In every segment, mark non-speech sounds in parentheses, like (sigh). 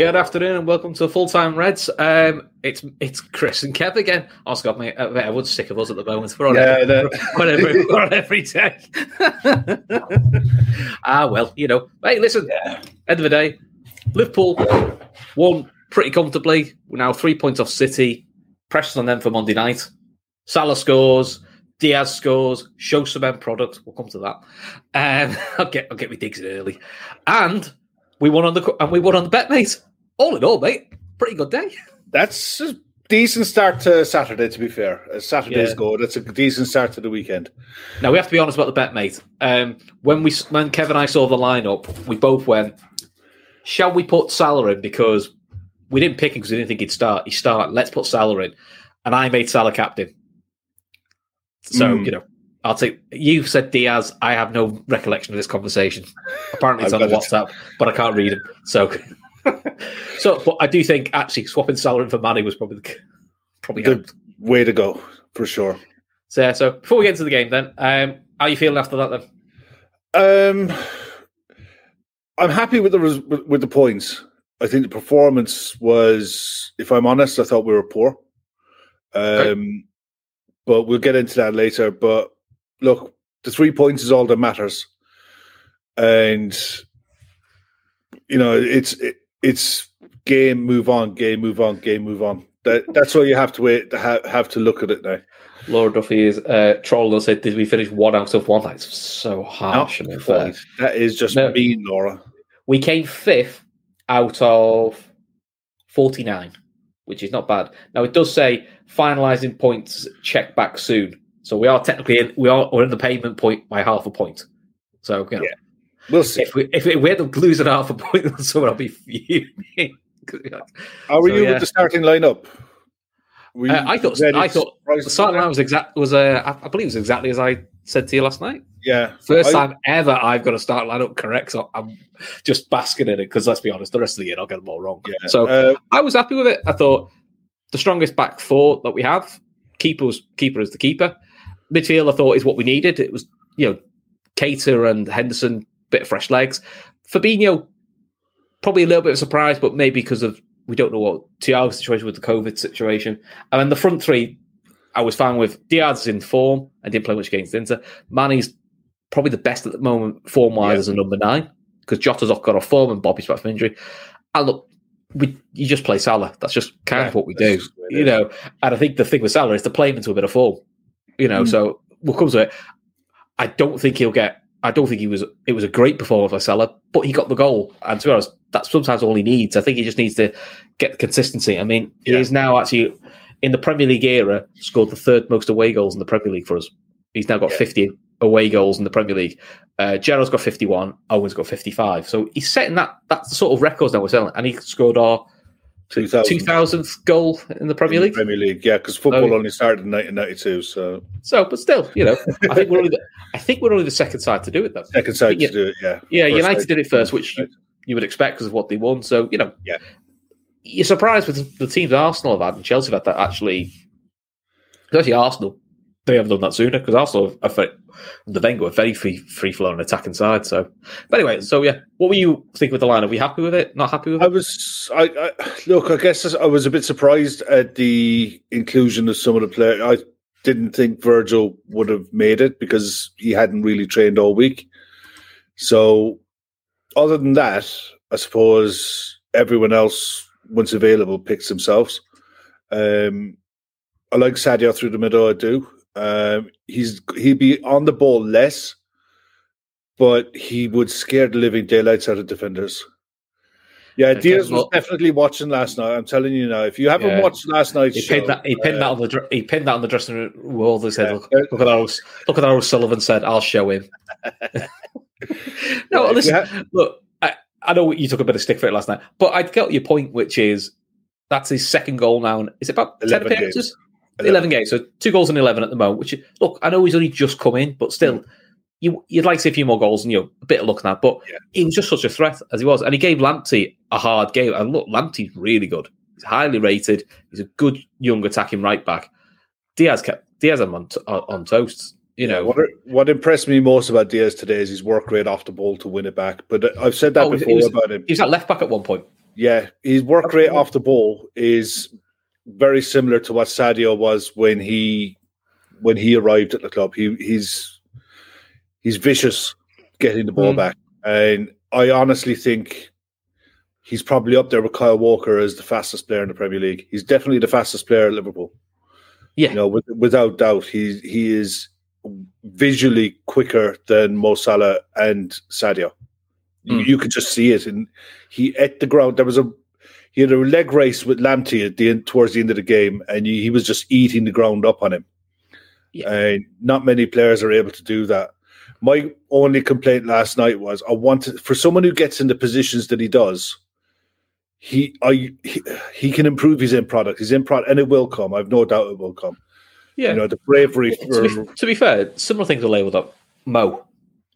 Good afternoon and welcome to Full Time Reds. Um, it's it's Chris and Kev again. Oh, Scott, mate, uh, everyone's sick of us at the moment. We're on, Yeah, every, (laughs) we're on every, we're on every day. (laughs) ah, well, you know. Hey, listen, end of the day, Liverpool won pretty comfortably. We're now three points off City. Pressure on them for Monday night. Salah scores. Diaz scores. Show some end product. We'll come to that. Um, (laughs) I'll get I'll get my digs in early. And we won on the and we won on the bet, mate. All in all, mate, pretty good day. That's a decent start to Saturday, to be fair. As Saturday's Yeah. go, that's a decent start to the weekend. Now we have to be honest about the bet, mate. Um, when we when Kev and I saw the lineup, we both went, "Shall we put Salah in?" Because we didn't pick him because we didn't think he'd start. He start. Let's put Salah in, and I made Salah captain. So Mm. you know, I'll take. You said Diaz. I have no recollection of this conversation. Apparently, it's on it. WhatsApp, but I can't read it. So, so, but I do think actually swapping Salah in for Mané was probably the, probably The helped. way to go, for sure. So, yeah, so before we get into the game, then, um, how are you feeling after that? Then, Um, I'm happy with the res- with the points. I think the performance was, if I'm honest, I thought we were poor. Um, but we'll get into that later. But look, the three points is all that matters, and you know it's it, it's game move on, game move on, game move on. That that's all you have to wait to ha- have to look at it now. Laura Duffy is uh, trolling us. Said, "Did we finish one out of one?" That's so harsh and unfair. That is just No. mean, Laura. We came fifth out of forty-nine, which is not bad. Now it does say finalising points check back soon, so we are technically in, we are we're in the payment point by half a point. So you know, Yeah. We'll see. if we if we end up losing half a point, or so, I'll be fuming. How are So, you yeah. with the starting lineup? Were Uh, I thought I thought the starting us? line was exact was uh, I I believe it was exactly as I said to you last night. Yeah, First I- time ever I've got a start lineup correct, so I'm just basking in it because let's be honest, the rest of the year I'll get them all wrong. Yeah. So Uh, I was happy with it. I thought the strongest back four that we have, keeper was keeper is the keeper. Midfield I thought is what we needed. It was you know Keita and Henderson, bit of fresh legs. Fabinho, probably a little bit of surprise, but maybe because of we don't know what Thiago's situation with the COVID situation. And then the front three, I was fine with. Diaz in form and didn't play much against Inter. Mané's probably the best at the moment, form wise, Yeah. as a number nine because Jota's off got off form and Bobby's back from injury. And look, we you just play Salah. That's just kind Yeah, of what we do, just the way it you know. And I think the thing with Salah is to play him into a bit of form, you know. Mm. So we'll come to it. I don't think he'll get. I don't think he was. It was a great performance by Salah, but he got the goal. And to be honest, that's sometimes all he needs. I think he just needs to get the consistency. I mean, he is now actually in the Premier League era scored the third most away goals in the Premier League for us. He's now got Yeah. 50 away goals in the Premier League. Uh, Gerrard's got 51. Owen's got 55. So he's setting that that sort of records now we're selling. And he scored our 2000. 2000th goal in the Premier in the League. Premier League, yeah, because football Oh, only started in 1992, so So, but still, you know, I think we're only the, I think we're only the second side to do it. Though. second side Yeah. to do it, yeah. Yeah, First United side. did it first, which you, you would expect because of what they won. So, you know, Yeah. you're surprised with the teams Arsenal have had and Chelsea have had that actually. Especially Arsenal, they haven't done that sooner because Arsenal, are very, the Wenger, were very free, free flowing attacking side. So, but anyway, so yeah, what were you thinking with the line? Are we happy with it? Not happy with it? I was, I, I look. I guess I was a bit surprised at the inclusion of some of the players. I didn't think Virgil would have made it because he hadn't really trained all week. So, other than that, I suppose everyone else, once available, picks themselves. Um, I like Sadio through the middle. I do. Um, he's he'd be on the ball less, but he would scare the living daylights out of defenders. Yeah, Okay, Diaz was well- definitely watching last night. I'm telling you now. If you haven't Yeah. watched last night's He show, pinned that. He pinned uh, that on the. He pinned that on the dressing room wall. They said, Yeah. "Look, look at how look at how Sullivan said, I'll show him." (laughs) no, listen. look, I, I know you took a bit of stick for it last night, but I get your point, which is that's his second goal now. and Is it about ten 11 appearances? games. 11. games, so two goals in eleven at the moment. Which look, I know he's only just come in, but still, Mm. you you'd like to see a few more goals and you know a bit of luck that. But Yeah. he was just such a threat as he was, and he gave Lamptey a hard game. And look, Lamptey's really good. He's highly rated. He's a good young attacking right back. Diaz kept Diaz on, t- on, on toast. You know, What, what impressed me most about Diaz today is his work rate off the ball to win it back. But uh, I've said that Oh, before was- about him. he was at left back at one point. Yeah, his work rate off the ball is very similar to what Sadio was when he when he arrived at the club. He he's he's vicious getting the ball Mm. back, and I honestly think he's probably up there with Kyle Walker as the fastest player in the Premier League. He's definitely the fastest player at Liverpool. Yeah. You know, with, without doubt, he he is visually quicker than Mo Salah and Sadio. You, Mm. you could just see it, and he ate the ground. There was a he had a leg race with Lamptey at the end, towards the end of the game, and he, he was just eating the ground up on him. Yeah. And not many players are able to do that. My only complaint last night was I wanted for someone who gets in the positions that he does. He, I, he, he can improve his end product. His end product, and it will come. I've no doubt it will come. Yeah. You know the bravery. to, For, be, to be fair, similar things are labelled up Mo,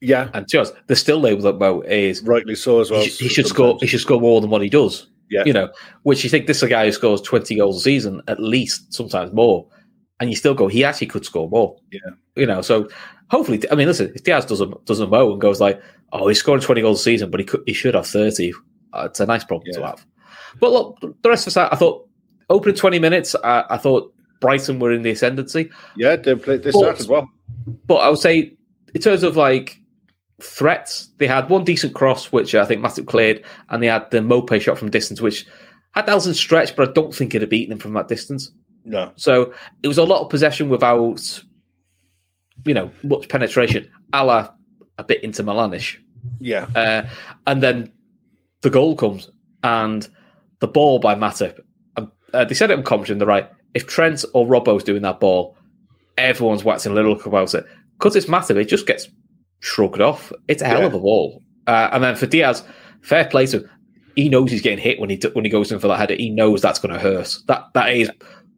yeah, and to us, they're still labelled up Mo. Is rightly so as well. he, he should score. He should score more than what he does. Yeah. you know, which you think this is a guy who scores twenty goals a season at least, sometimes more, and you still go. He actually could score more. Yeah. you know. So hopefully, I mean, listen, if Diaz doesn't doesn't Mo and goes like, oh, he's scoring twenty goals a season, but he could he should have thirty. Uh, it's a nice problem to have. But look, the rest of that, I thought opening twenty minutes, I, I thought Brighton were in the ascendancy. Yeah, they played. They But- started well. But I would say, in terms of like threats, they had one decent cross, which I think Matip cleared, and they had the Maupay shot from distance, which had Nelson stretch, but I don't think it'd have beaten him from that distance. No, So it was a lot of possession without, you know, much penetration, a la a bit into Milanish. yeah, Uh, and then the goal comes, and the ball by Matip. Um, uh, they said it in commentary, they're right. If Trent or Robbo's doing that ball, everyone's waxing a little about it. Because it's Matip, it just gets shrugged off. It's a hell Yeah. of a ball. Uh, and then for Diaz, fair play to him. He knows he's getting hit when he when he goes in for that header. He knows that's going to hurt. That that is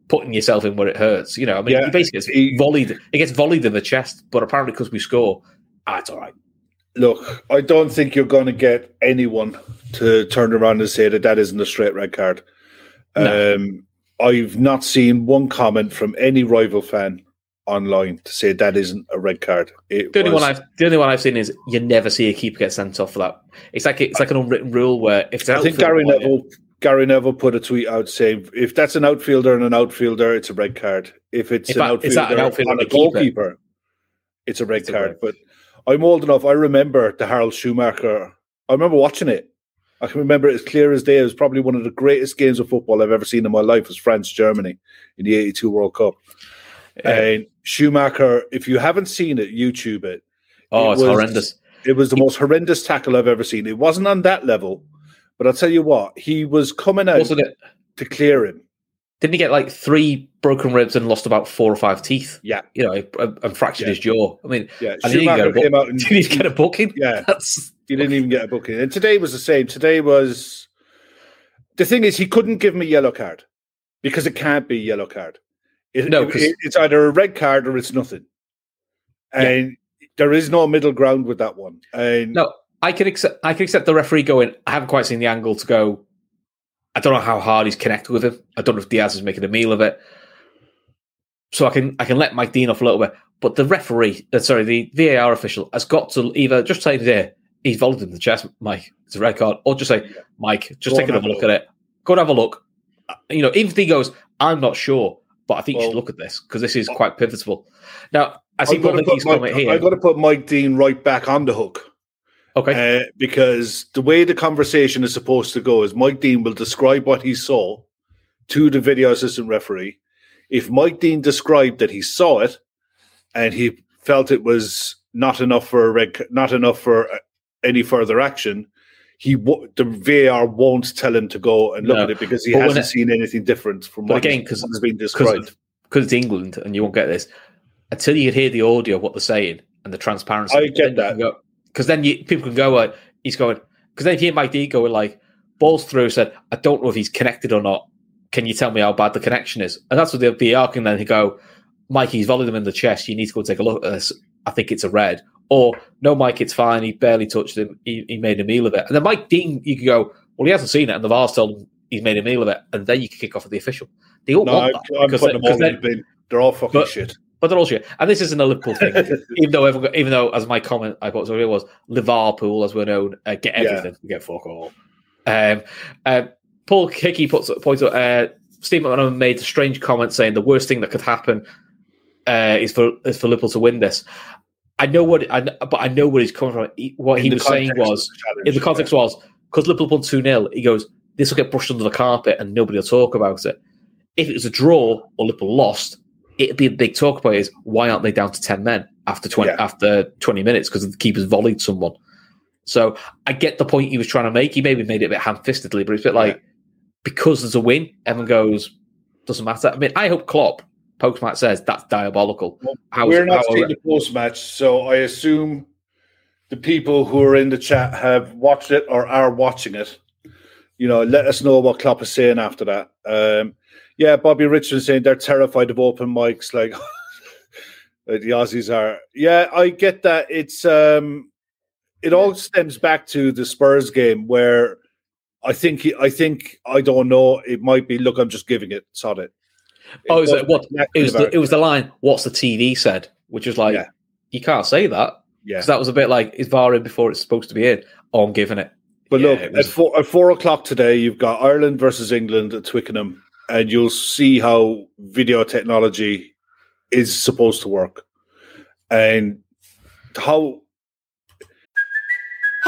putting yourself in where it hurts. You know, I mean, Yeah. he basically gets He- volleyed. It gets volleyed in the chest, but apparently because we score, ah, it's all right. Look, I don't think you're going to get anyone to turn around and say that that isn't a straight red card. No. Um, I've not seen one comment from any rival fan online to say that isn't a red card. It The only was- one I've the only one I've seen is you never see a keeper get sent off for that. It's like it's like an unwritten rule where if I think Gary Neville. Gary Neville put a tweet out saying, "If that's an outfielder and an outfielder, it's a red card. If it's If an that- outfielder, an outfielder and a a keeper? goalkeeper, it's a red It's card." red. But I'm old enough. I remember the Harald Schumacher. I remember watching it. I can remember it as clear as day. It was probably one of the greatest games of football I've ever seen in my life. Was France Germany in the '82 World Cup. And Schumacher, if you haven't seen it, YouTube it. oh, it it's was- horrendous. It was the most horrendous tackle I've ever seen. It wasn't on that level, but I'll tell you what, he was coming out Wasn't it? to clear him. Didn't he get like three broken ribs and lost about four or five teeth? Yeah, You know, and, fractured Yeah. his jaw. I mean, yeah. and he didn't, get Schumacher a came out and (laughs) didn't even get a booking. yeah, (laughs) That's he didn't even get a booking. And today was the same. Today was the thing is, he couldn't give me a yellow card because it can't be a yellow card. It, No, it- it's either a red card or it's nothing, and there is no middle ground with that one. And No, I can accept. I can accept the referee going. I haven't quite seen the angle to go. I don't know how hard he's connected with him. I don't know if Diaz is making a meal of it. So I can I can let Mike Dean off a little bit. But the referee, uh, sorry, the VAR official has got to either just say there he's volleyed in the chest, Mike. It's a red card, or just say, Mike, just Go take another a look at it. Go and have a look. Uh, You know, even if he goes, I'm not sure, but I think you should look at this because this is quite pivotal. Now, I see Paul Hickey's comment Mike, here. I've got to put Mike Dean right back on the hook. okay, Uh, because the way the conversation is supposed to go is Mike Dean will describe what he saw to the video assistant referee. If Mike Dean described that he saw it and he felt it was not enough for a red, not enough for uh, any further action, he the VAR won't tell him to go and look No. at it because he But hasn't it- seen anything different from what again, has- 'cause- what has been described. because it's England and you won't get this until you hear the audio of what they're saying and the transparency. I get that. because then you, people can go. He's going because then if you hear Mike D going like balls through said, I don't know if he's connected or not. Can you tell me how bad the connection is? And that's what the VAR can then he go. Mike, he's volleyed him in the chest. You need to go take a look at this. I think it's a red. Or no, Mike, it's fine. He barely touched him. He, he made a meal of it. And then Mike Dean, you can go, well, he hasn't seen it, and the VAR's told him he's made a meal of it, and then you can kick off at the official. They all No, want that I'm because putting them all because in the bin. They're all fucking but- shit. but they're all shit. And this isn't a Liverpool thing, (laughs) even though everyone, even though as my comment I thought it was Liverpool as we're known, uh, get everything, we get fuck all. Um, uh, Paul Hickey puts points out. Uh, Steve McManaman made a strange comment saying the worst thing that could happen uh, is for is for Liverpool to win this. I know what, I, but I know where he's coming from. He, what In he was saying was in the context was because Liverpool won 2 0, he goes, This will get brushed under the carpet and nobody will talk about it. If it was a draw or Liverpool lost, it'd be a big talk about is why aren't they down to 10 men after 20, Yeah. after 20 minutes because the keeper's volleyed someone. So I get the point he was trying to make. He maybe made it a bit ham fistedly, but it's a bit like because there's a win, everyone goes, doesn't matter. I mean, I hope Klopp, Pokemon says that's diabolical. How We're not how- seeing the post match, so I assume the people who are in the chat have watched it or are watching it. You know, let us know what Klopp is saying after that. Um, yeah, Bobby Richardson saying they're terrified of open mics, (laughs) like the Aussies are. Yeah, I get that. It's um, it all stems back to the Spurs game where I think I think I don't know. It might be. Look, I'm just giving it. Sod it. Oh, is It what? It was the, it was the line. What's the TV said? Which was like, Yeah. you can't say that yeah. because that was a bit like is VAR in before it's supposed to be in? Oh, I'm giving it. But Yeah, look, it at four, at four o'clock today, you've got Ireland versus England at Twickenham, and you'll see how video technology is supposed to work, and how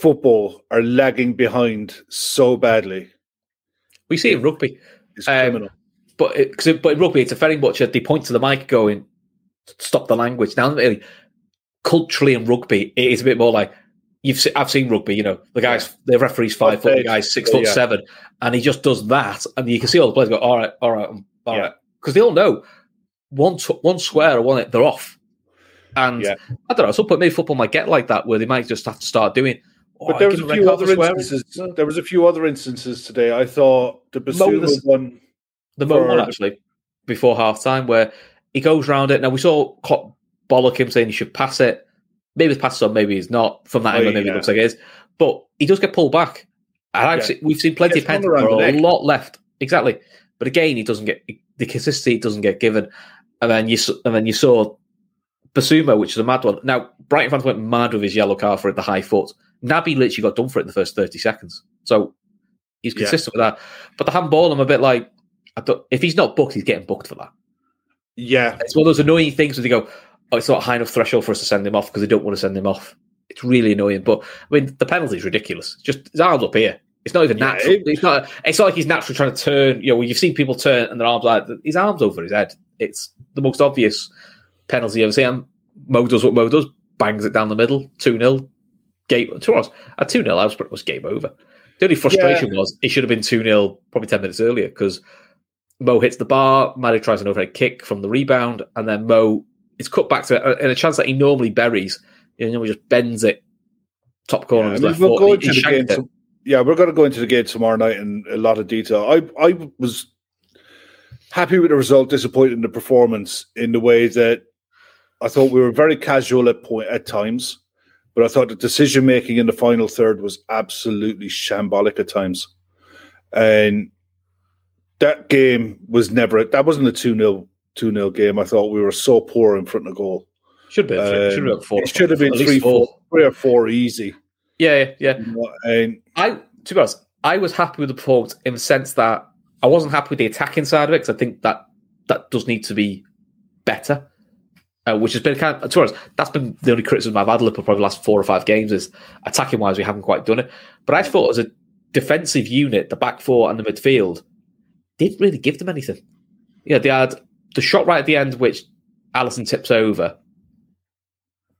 Football are lagging behind so badly. We see it in rugby, It's Um, criminal. but it, cause it, but in rugby, it's a very much a, they point to the mic going, "Stop the language." Now, really, culturally in rugby, it is a bit more like you've. Se- I've seen rugby. You know, the guys, the referee's five foot, the guy's six Yeah, foot yeah. seven, and he just does that, and you can see all the players go, "All right, all right, all Yeah. right," because they all know one tw- one swear or one they're off. And Yeah. I don't know. Some point maybe football might get like that, where they might just have to start doing. "Oh, But there was a few other swearing." instances. There was a few other instances today. I thought the Bissouma one. The Mo one actually before half time where he goes round it. Now we saw Klopp bollock him saying he should pass it. Maybe it's passed on, maybe he's not. From that Oh, angle, maybe yeah. it looks like it is. But he does get pulled back. And actually, we've seen plenty of penalties around a lot left. Exactly. But again, he doesn't get the consistency doesn't get given. And then you and then you saw Bissouma, which is a mad one. Now Brighton fans went mad with his yellow card for it, the high foot. Naby literally got done for it in the first thirty seconds. So he's Yeah. consistent with that. But the handball, I'm a bit like, if he's not booked, he's getting booked for that. Yeah, It's one of those annoying things where they go, oh, it's not a high enough threshold for us to send him off because they don't want to send him off. It's really annoying. But I mean, the penalty is ridiculous. Just his arms up here. It's not even Yeah, natural. it- it's not. It's not like he's naturally trying to turn. You know, you've seen people turn and their arms like his arms over his head. It's the most obvious penalty you ever see. And Mo does what Mo does, bangs it down the middle, two 0 Game. To us, at two 0 I was was game over. The only frustration was it should have been two 0 probably ten minutes earlier because Mo hits the bar, Maddie tries an overhead kick from the rebound, and then Mo is cut back to it in a chance that he normally buries. You know, he just bends it top corner Yeah, of I mean, we'll go into he the game. to- yeah, we're going to go into the game tomorrow night in a lot of detail. I I was happy with the result, disappointed in the performance in the way that I thought we were very casual at point at times, but I thought the decision making in the final third was absolutely shambolic at times, and that game was never that wasn't a two 0 two 0 game. I thought we were so poor in front of goal. Should been. three- should have Um, four. it should have been three, four, three or four easy. Yeah, yeah, yeah. you know, And I, to be honest, I was happy with the performance in the sense that I wasn't happy with the attacking side of it because I think that that does need to be better. Uh, which has been kind of, to honest, that's been the only criticism I've had of Liverpool probably the last four or five games is attacking wise we haven't quite done it. But I thought as a defensive unit, the back four and the midfield didn't really give them anything. Yeah, they had the shot right at the end, which Alisson tips over.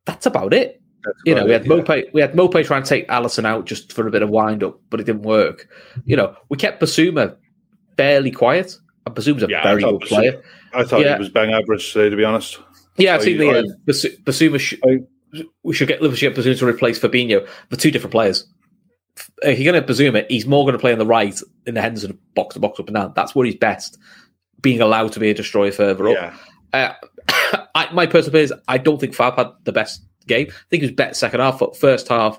That's about it you know, we had Maupay, we had Maupay try and take Alisson out just for a bit of wind up, but it didn't work. You know, we kept Bissouma fairly quiet, and Bissouma's a Yeah, very good Bissouma- player. I thought Yeah. he was bang average today, to be honest. Yeah, I've I- seen the uh, Bissouma. Sh- we should get Liverpool Bissouma to replace Fabinho. The two different players. If you're going to Bissouma, he's more going to play on the right in the Henderson box to box up and down. That's where he's best. Being allowed to be a destroyer further up. Yeah. Uh, (coughs) I, my personal opinion is I don't think Fab had the best game. I think he was better second half, but first half,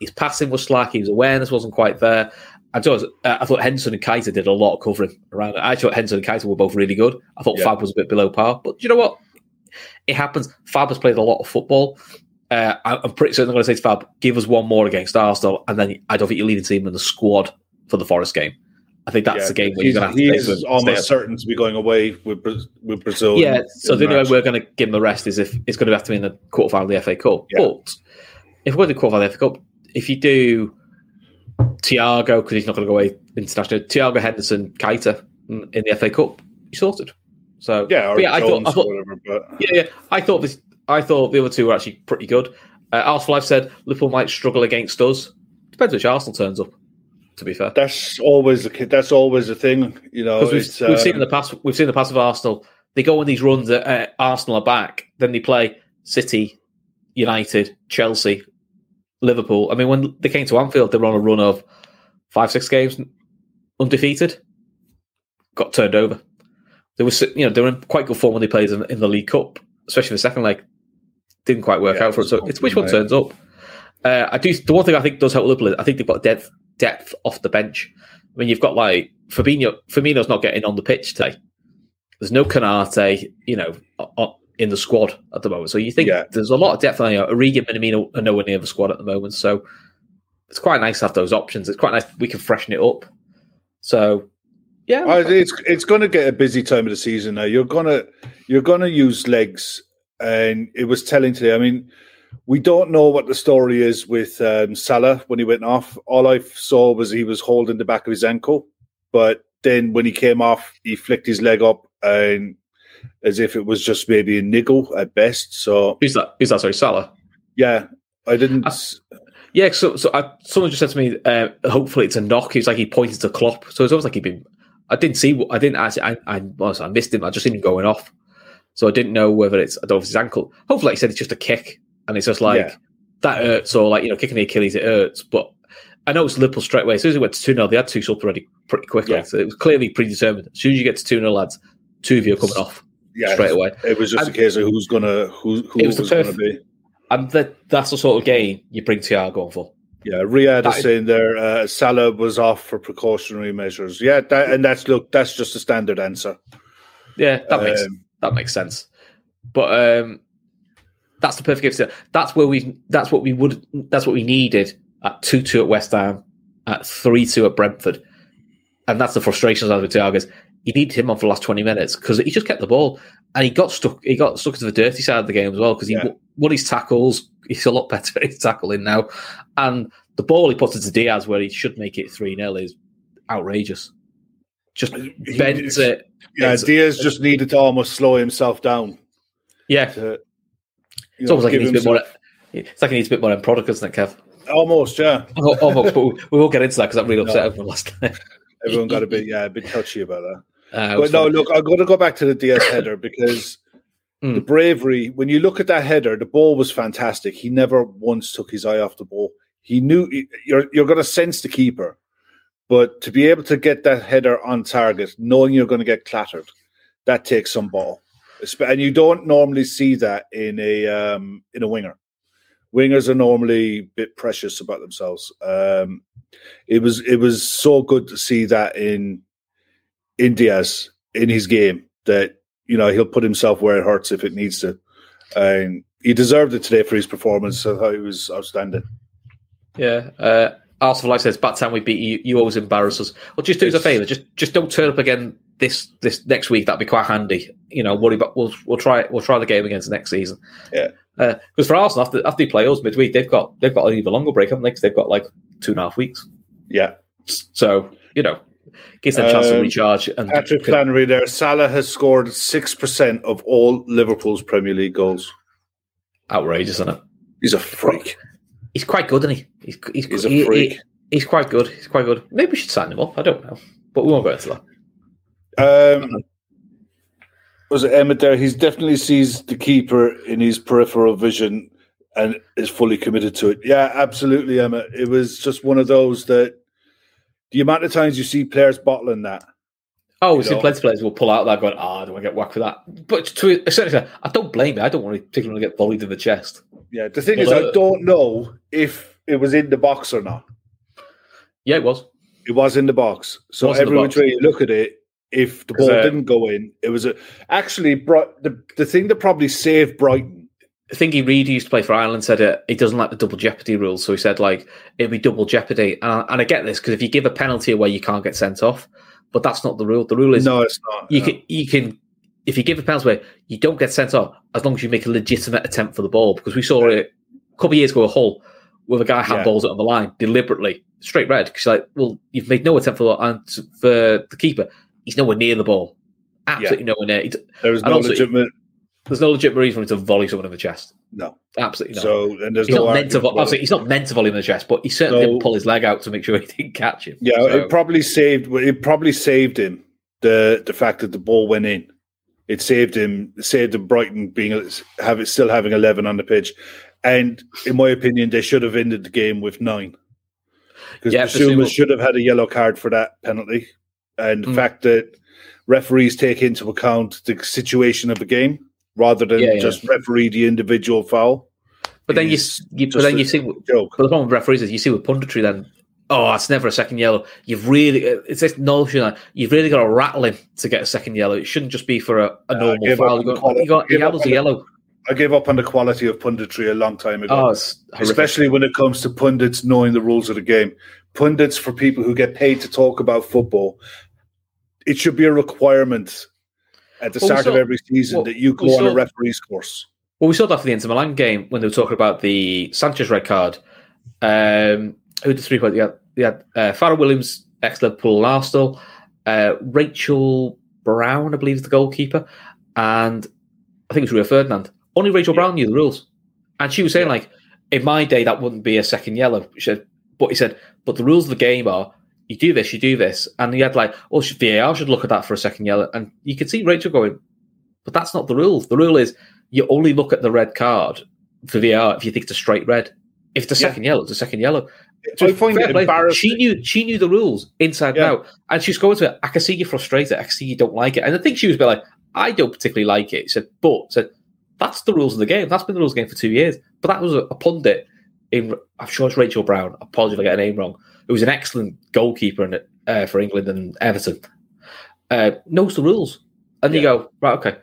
his passing was slack, his awareness wasn't quite there. I, was- uh, I thought Henson and Kaiser did a lot of covering around it. I thought Henson and Kaiser were both really good. I thought Yeah. Fab was a bit below par, but you know what? It happens. Fab has played a lot of football. Uh, I'm pretty certain I'm going to say to Fab, give us one more against Arsenal, and then I don't think you're leading team in the squad for the Forest game. I think that's Yeah, the game where you're going to have to he is almost certain to be going away with with Brazil. Yeah, in- so in the only way we're going to give him the rest is if it's going to have to be in the quarterfinal of the FA Cup. Yeah. But if we're in the quarterfinal of the FA Cup, if you do Thiago, because he's not going to go away international, Thiago Henderson, Keita in in the FA Cup, you sorted. So yeah, yeah, I thought, I thought, whatever. But yeah, yeah, I thought this. I thought the other two were actually pretty good. Uh, Arsenal, I've said Liverpool might struggle against us. Depends which Arsenal turns up. To be fair, that's always the that's always the thing. You know, because it's, we've, we've seen in um, the past, we've seen the past of Arsenal. They go on these runs that uh, Arsenal are back, then they play City, United, Chelsea, Liverpool. I mean, when they came to Anfield, they were on a run of five, six games undefeated. Got turned over. They were, you know, they were in quite good form when they played in, in the League Cup, especially the second leg. Didn't quite work Yeah, out for it. So it's which one mate. turns up. Uh, I do. The one thing I think does help Liverpool is I think they've got depth depth off the bench. I mean, you've got like Fabinho. Firmino's not getting on the pitch today. There's no Konaté, you know, in the squad at the moment. So you think Yeah. there's a lot of depth. You know, Origi and Minamino are nowhere near the squad at the moment. So it's quite nice to have those options. It's quite nice we can freshen it up. So yeah, I- it's it's going to get a busy time of the season now. You're gonna you're gonna use legs, and it was telling today. I mean, we don't know what the story is with um, Salah when he went off. All I saw was he was holding the back of his ankle, but then when he came off, he flicked his leg up and as if it was just maybe a niggle at best. So who's that? Who's that? Sorry, Salah. yeah, I didn't. Uh, Yeah, so so I, someone just said to me, uh, hopefully it's a knock. It's like he pointed to Klopp, so it's almost like he'd been. I didn't see. what I didn't actually. I I, I missed him. I just seen him going off, so I didn't know whether it's. I don't know if it's his ankle. Hopefully, like he said it's just a kick, and it's just like Yeah. that hurts, or like you know, kicking the Achilles it hurts. But I know it's Liverpool straight away. As soon as it went to two 0 they had two subs already pretty quickly. Yeah. So it was clearly predetermined. As soon as you get to two 0 lads, two of you are coming off yeah, straight away. It was just And- a case of who's gonna who who It was, was going to be. And that that's the sort of game you bring Thiago on for. Yeah, Riyadh That is saying there uh, Salah was off for precautionary measures. Yeah, that, and that's look, that's just a standard answer. Yeah, that makes Um, that makes sense. But um, that's the perfect gift. That's where we. That's what we would. That's what we needed at two two at West Ham, at three two at Brentford, and that's the frustrations of Thiago. is You needed him on for the last twenty minutes because he just kept the ball and he got stuck. He got stuck to the dirty side of the game as well because he Yeah. won his tackles. He's a lot better at his tackling now, and the ball he puts into Diaz where he should make it 3 0 is outrageous. Just He- bends it. Yeah, bends- Diaz just needed to almost slow himself down. Yeah. To, It's know, almost like he needs a bit more. himself- It's like he needs a bit more end product, isn't it, Kev? Almost, yeah. Almost, (laughs) but we, we won't get into that because I'm really upset over the last time. Everyone got a bit, (laughs) yeah, a bit touchy about that. Uh, But no, funny. look, I'm going to go back to the Diaz header because Hmm. the bravery. When you look at that header, the ball was fantastic. He never once took his eye off the ball. He knew you're you're going to sense the keeper, but to be able to get that header on target, knowing you're going to get clattered, that takes some ball. And you don't normally see that in a um, in a winger. Wingers are normally a bit precious about themselves. Um, it was it was so good to see that in in Diaz in his game that you know he'll put himself where it hurts if it needs to, and he deserved it today for his performance. I thought he was outstanding. Yeah. Uh, Arsenal Life says, "Bad time we beat you. You always embarrass us." Well, just do us a favour. Just just don't turn up again this this next week. That'd be quite handy. You know, worry about. We'll we'll try we'll try the game against next season. Yeah. Because for Arsenal, after after they play us midweek, they've got they've got an even longer break, haven't they? Because they've got like two and a half weeks. Yeah, So you know, gives them a chance to Um, recharge. And Patrick Flannery there. Salah has scored six percent of all Liverpool's Premier League goals. outrageous, isn't it? He's a freak. He's quite good, isn't he? He's he's, He's a he- he- freak. he's quite good. He's quite good. Maybe we should sign him up. I don't know, but we won't go into that. Um, was it Emmett there? He's definitely sees the keeper in his peripheral vision and is fully committed to it. Yeah, absolutely, Emmett. It was just one of those that the amount of times you see players bottling that. Oh, You we've seen plenty of players will pull out that going, ah, do I get whacked for that? But to a certain extent, I don't blame it. I don't want to particularly get volleyed in the chest. Yeah, the thing Well, is, I don't know if it was in the box or not. Yeah, it was. It was in the box. So Was in the every which way you look at it, if the ball uh, didn't go in, it was a actually Bri- the the thing that probably saved Brighton. I think he Reid used to play for Ireland said it. He doesn't like the double jeopardy rules, so he said like it'd be double jeopardy. And I, and I get this because if you give a penalty away, you can't get sent off. But that's not the rule. The rule is No, it's not. you no. can you can if you give a penalty away, you don't get sent off as long as you make a legitimate attempt for the ball. Because we saw it a couple of years ago at Hull with a guy Yeah. handballs it on the line deliberately, straight red. Because like, well, you've made no attempt for the, and for the keeper. He's nowhere near the ball. Absolutely nowhere near. He- There was no also- legitimate. There's no legitimate reason for him to volley someone in the chest. No. Absolutely not. So and there's he's no not meant to. Vo- obviously, he's not meant to volley him in the chest, but he certainly No. didn't pull his leg out to make sure he didn't catch him. Yeah, So- it probably saved. It probably saved him the the fact that the ball went in. It saved him. Saved him. Brighton being have it still having eleven on the pitch, and in my opinion, they should have ended the game with nine because Yeah, Bissouma should have had a yellow card for that penalty, and the Mm. fact that referees take into account the situation of the game rather than Yeah, yeah. just referee the individual foul. But then you, you but then you see, joke. but the problem with referees is you see with punditry then. Oh, it's never a second yellow. You've really it's this notion that you've really got to rattle him to get a second yellow. It shouldn't just be for a, a Uh, normal give foul. You got, quality- you got up yellow's a yellow. I gave up on the quality of punditry a long time ago. Oh, especially when it comes to pundits knowing the rules of the game. Pundits for people who get paid to talk about football, it should be a requirement at the Well, start saw- of every season well, that you go on a referee's course. Well, we saw that for the Inter Milan game when they were talking about the Sanchez red card. Um, who did three points? You had, you had uh, Farrell Williams, ex Liverpool Arsenal, uh, Rachel Brown, I believe, is the goalkeeper, and I think it was Rio Ferdinand. Only Rachel Brown knew the rules, and she was saying like, in my day, that wouldn't be a second yellow. She said, but he said, but the rules of the game are. You do this, you do this, and he had like, oh, should VAR should look at that for a second yellow, and you could see Rachel going, but that's not the rule. The rule is you only look at the red card for VAR if you think it's a straight red. If it's a Yeah. second yellow, it's a second yellow. I find it embarrassing. She knew she knew the rules inside Yeah. and out, and she's going to it. I can see you're frustrated. I can see you don't like it, and I think she was a bit like, I don't particularly like it. She said, but said that's the rules of the game. That's been the rules of the game for two years. But that was a, a pundit in. I'm sure it's Rachel Brown. Apologies if I get her name wrong. It was an excellent goalkeeper in it, uh, for England and Everton. Uh, knows the rules, and you Yeah. go right, okay.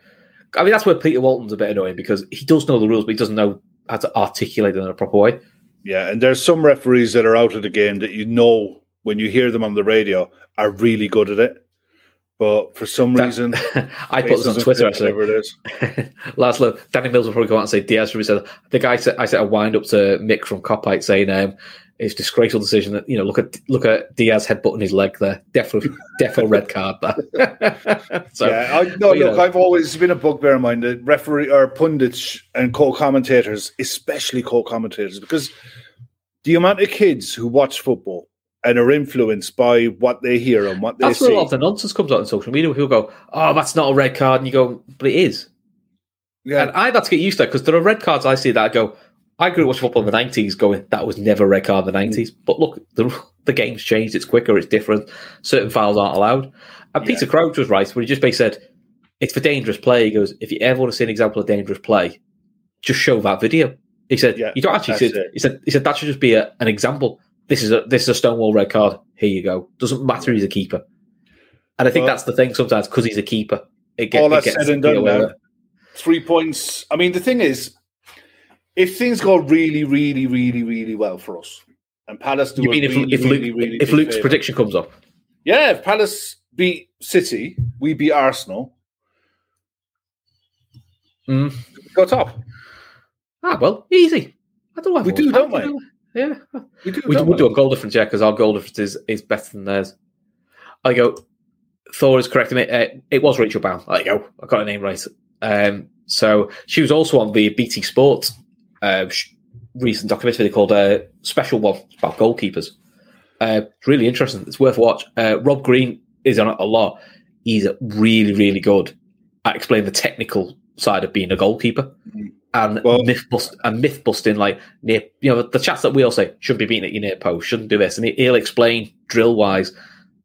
I mean, that's where Peter Walton's a bit annoying because he does know the rules, but he doesn't know how to articulate them in a proper way. Yeah, and there's some referees that are out of the game that you know when you hear them on the radio are really good at it. But for some That- reason, (laughs) I put this on Twitter actually. whatever it is. (laughs) Laszlo, Danny Mills will probably go out and say Diaz. Said, I think I said I a wind up to Mick from Kopite saying, um, It's a disgraceful decision. That you know, look at look at Diaz headbutting his leg there. Definitely, definitely red card there. (laughs) so, yeah, I, no, but, look, know. I've always been a bugbear of mine that referee or pundits and co-commentators, especially co-commentators, because the amount of kids who watch football and are influenced by what they hear and what they that's where see. a lot of the nonsense comes out on social media. People go, "Oh, that's not a red card," and you go, "But it is." yeah, And I've had to get used to that because there are red cards I see that I go, I grew up watching football in the nineties, going that was never a red card in the nineties. Mm. But look, the the game's changed. It's quicker. It's different. Certain fouls aren't allowed. And Peter Crouch was right when he just basically said it's for dangerous play. He goes, if you ever want to see an example of dangerous play, just show that video. He said, Yeah, you don't actually see. it. He said, he said that should just be a, an example. This is a this is a stonewall red card. Here you go. Doesn't matter. He's a keeper. And I think Well- that's the thing sometimes because he's a keeper. It, get, all it gets said and done now. Three points. I mean, the thing is, if things go really, really, really, really well for us, and Palace do You mean if, really, if, Luke, really, really if Luke's favour- prediction comes up? yeah, if Palace beat City, we beat Arsenal, Mm. go top. Ah, well, easy. I don't know. We do, don't we? Yeah, We do. we, don't we do a goal difference, yeah, because our goal difference is, is better than theirs. I go. Thor is correcting me. Uh, it was Rachel Bound. I go. I got her name right. Um, so she was also on the BT Sport uh, recent documentary called uh, Special One it's about goalkeepers. Uh, it's really interesting. It's worth a watch. Uh, Rob Green is on it a lot. He's really, really good at explaining the technical side of being a goalkeeper and Well- myth bust and myth busting. Like near, you know, the chats that we all say shouldn't be beating at your near post, shouldn't do this, and he, he'll explain drill wise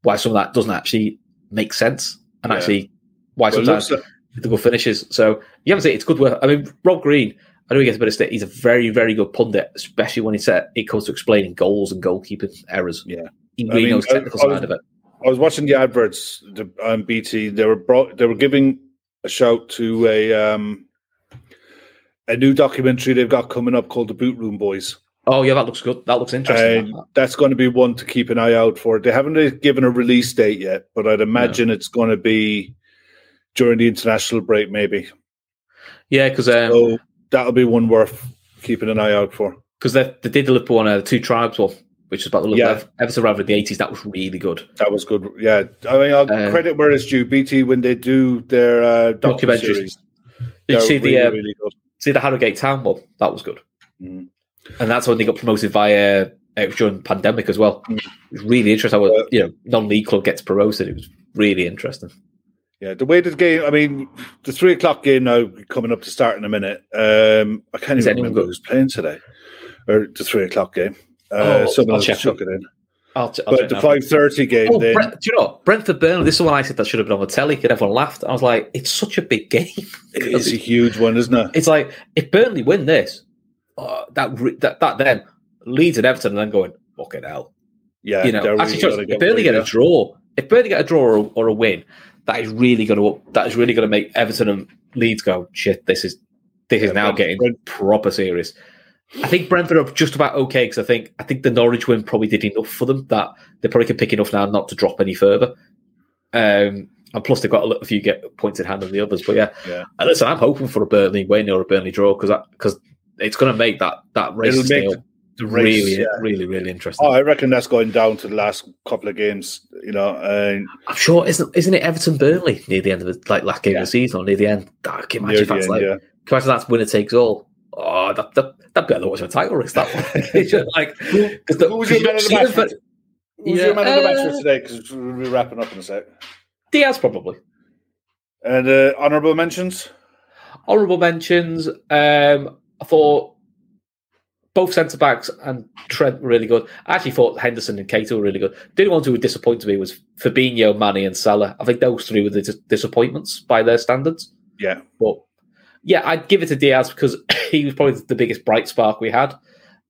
why some of that doesn't actually make sense, and Yeah. actually why Well, sometimes the good finishes. So you haven't seen it, it's good work. I mean, Rob Green, I know he gets a bit of stick. He's a very, very good pundit, especially when he said it comes to explaining goals and goalkeeping errors. Yeah. he I really mean, knows the technical I- I was- side of it. I was watching the adverts the- on BT. They were brought. They were giving a shout to a um, a new documentary they've got coming up called the Boot Room Boys, Oh yeah, that looks good. That looks interesting. and that's going to be one to keep an eye out for. They haven't really given a release date yet, but I'd imagine it's going to be during the international break, maybe. yeah, because um, So that'll be one worth keeping an eye out for. because they, they did the Liverpool one, uh, the two tribes one, which is about the Yeah. Ev- Everton rivalry in the eighties. That was really good. That was good. Yeah, I mean, I'll Uh, credit where it's due. BT when they do their uh, Documentaries. Did you see the really, uh, really good. see the Harrogate Town one? That was good, Mm. and that's when they got promoted via uh, during pandemic as well. Mm. It was really interesting. How Uh, you know non-league club gets promoted. It was really interesting. Yeah, the way the game. I mean, the three o'clock game now coming up to start in a minute. Um, I can't Is even remember go- who's playing today, or the three o'clock game. Uh, Oh, someone I'll chuck it in. I'll, t- I'll But the five thirty game, Oh, then Brent, do you know? Brentford Burnley? This is one I said that should have been on the telly, and everyone laughed. I was like, it's such a big game. (laughs) it's a huge one, isn't it? It's like if Burnley win this, uh, that re- that that then Leeds and Everton, and then going fucking hell. Yeah, you know, actually, really gonna if Burnley get a draw, if Burnley get a draw or, or a win, that is really going to that is really going to make Everton and Leeds go shit. This is this is Yeah, now getting Brent- proper serious. I think Brentford are just about okay because I think I think the Norwich win probably did enough for them that they probably can pick enough now not to drop any further. Um, and plus they've got a, little- a few get points in hand on the others. But yeah, Yeah. And listen, I'm hoping for a Burnley win or a Burnley draw because because it's going to make that that race It'll make the race, really yeah. really really interesting. Oh, I reckon that's going down to the last couple of games. You know, and I'm sure isn't isn't it Everton Burnley near the end of the like last game Yeah. of the season or near the end? Oh, can imagine that's end, like yeah. can imagine that's winner takes all. Oh, that that that better watch a title race. That one. (laughs) It's just like 'cause the- Who was your you man of the (laughs) match? For, but who's Yeah, your man of the match for today? Because we'll be wrapping up in a sec. Diaz probably. And uh, honourable mentions. Honourable mentions. Um, I thought both centre backs and Trent were really good. I actually thought Henderson and Keita were really good. The only ones who were disappointed me was Fabinho, Mané, and Salah. I think those three were the dis- disappointments by their standards. Yeah, But yeah, I'd give it to Diaz because (laughs) he was probably the biggest bright spark we had.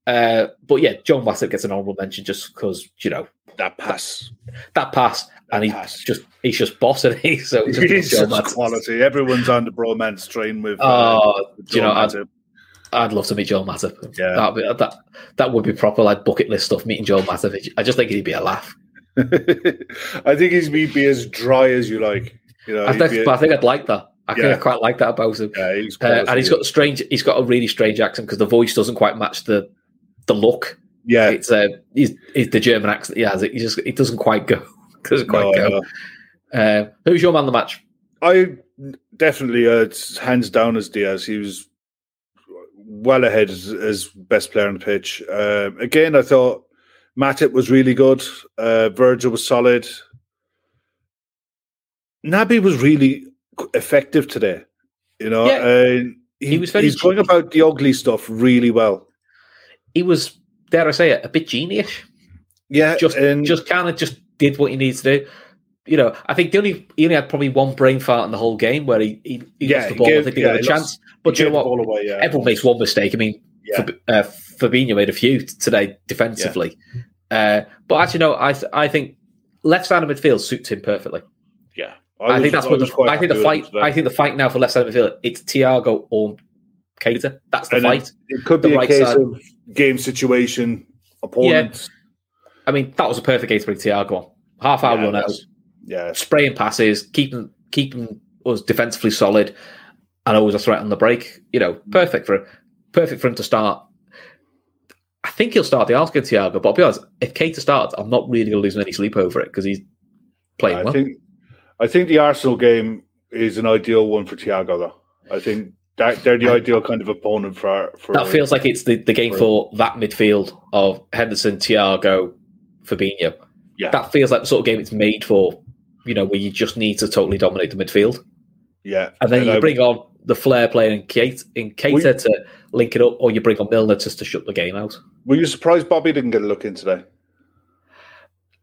Uh, but yeah, Joel Matip gets an honourable mention just because you know that pass. that pass, and he's pass. just he's just bossing it. (laughs) So just He's Joe quality. Everyone's on the bromance train with. Oh, with do you know, I'd- love to meet Joel Matip. Yeah. That'd be, that that would be proper like bucket list stuff. Meeting Joel Matip, I just think he'd be a laugh. (laughs) I think he'd be as dry as you like. You know, I think, be- but I think I'd like that. I think I quite like that about him. yeah, he's Uh, and he's got a strange. He's got a really strange accent because the voice doesn't quite match the the look. Yeah. it's uh, he's, he's the German accent he has. It he just it doesn't quite go. (laughs) Doesn't quite No, go. Uh, who's your man of the match? I definitely, uh, hands down as Diaz. He was well ahead as, as best player on the pitch. Um again, I thought Matip was really good. Uh, Virgil was solid. Naby was really effective today. You know, Yeah. uh, he, He was very he's going about the ugly stuff really well. He was, dare I say it, a bit genius. Yeah, Just and just kind of just did what he needs to do. You know, I think the only he only had probably one brain fart in the whole game where he he, he Yeah, lost the he ball. gave- I think they yeah, got a chance. lost- but you know what? away, yeah. Everyone makes one mistake. I mean, Yeah. Uh, Fabinho made a few today defensively. Uh, but actually, no, I th- I think left side of midfield suits him perfectly. yeah, I, was- think that's what the, I think the happy with him fight. I think the fight now for left side of midfield it's Thiago or Keita. That's the And fight. It could The be a right case side. of game situation, opponents. I mean, that was a perfect game to bring Thiago on. Half hour Yeah, run out, that's- Yeah, spraying passes, keeping keeping us defensively solid, and always a threat on the break. You know, perfect for perfect for him to start. I think he'll start the Arsenal Thiago, but I'll be honest, if Keita starts, I'm not really going to lose any sleep over it because he's playing I well. think I think the Arsenal game is an ideal one for Thiago. Though I think that they're the ideal kind of opponent for for that feels like it's the, the game for that midfield of Henderson, Thiago, Fabinho. yeah That feels like the sort of game it's made for. You know, where you just need to totally dominate the midfield. yeah. And then you I- bring on the flair player in Kate in Keita to link it up, or you bring on Milner just to shut the game out. Were you surprised Bobby didn't get a look in today?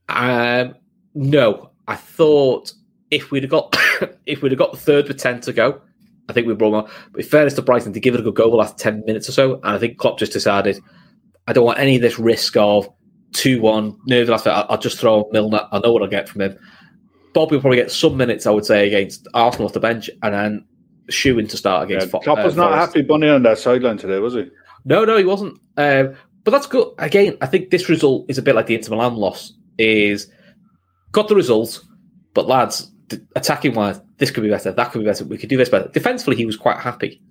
Um, no, I thought if we'd have got (coughs) if we'd have got the third with ten to go, I think we brought on. But in fairness to Brighton, to give it a good go the last ten minutes or so, and I think Klopp just decided I don't want any of this risk of two one. I'll, I'll just throw Milner. I know what I'll get from him. Bobby will probably get some minutes, I would say, against Arsenal off the bench, and then shooing to start Yeah, against. Fo- Klopp was uh, not Forest. happy bunny on that sideline today, was he? No, no, he wasn't. Um, but that's good. Again, I think this result is a bit like the Inter Milan loss. Is got the result, but lads, d- attacking wise, this could be better. That could be better. We could do this better. Defensively, he was quite happy,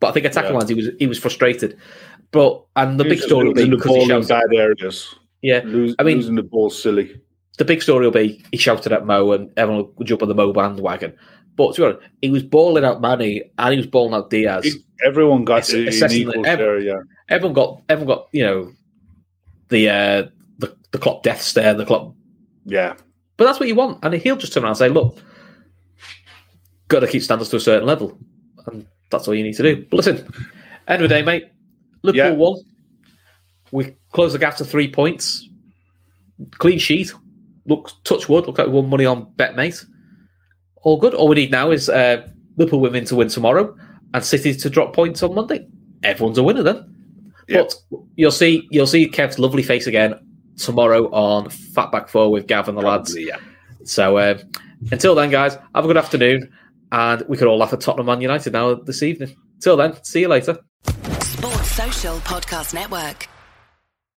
but I think attacking Yeah. wise, he was he was frustrated. But and the big story losing the he ball in bad areas. Yeah, Lose, I mean- losing the ball silly. The big story will be he shouted at Mo and everyone would jump on the Mo bandwagon. But to be honest, he was balling out Mané and he was balling out Diaz. He- Everyone got an equal the- share. Yeah, everyone got everyone got you know the uh the, the Klopp death stare, the Klopp yeah. But that's what you want. And he'll just turn around and say, look, got to keep standards to a certain level. And that's all you need to do. But listen, end of the day, mate, Liverpool Yeah. won. We close the gap to three points. Clean sheet. Looks touch wood. Look like we won money on BetMate. All good. All we need now is uh, Liverpool women to win tomorrow and City to drop points on Monday. Everyone's a winner then. Yeah. But you'll see you'll see Kev's lovely face again tomorrow on Fatback Four with Gav and the lads. Probably, yeah. So uh, until then, guys, have a good afternoon, and we could all laugh at Tottenham Man United now this evening. Till then, see you later. Sports Social Podcast Network.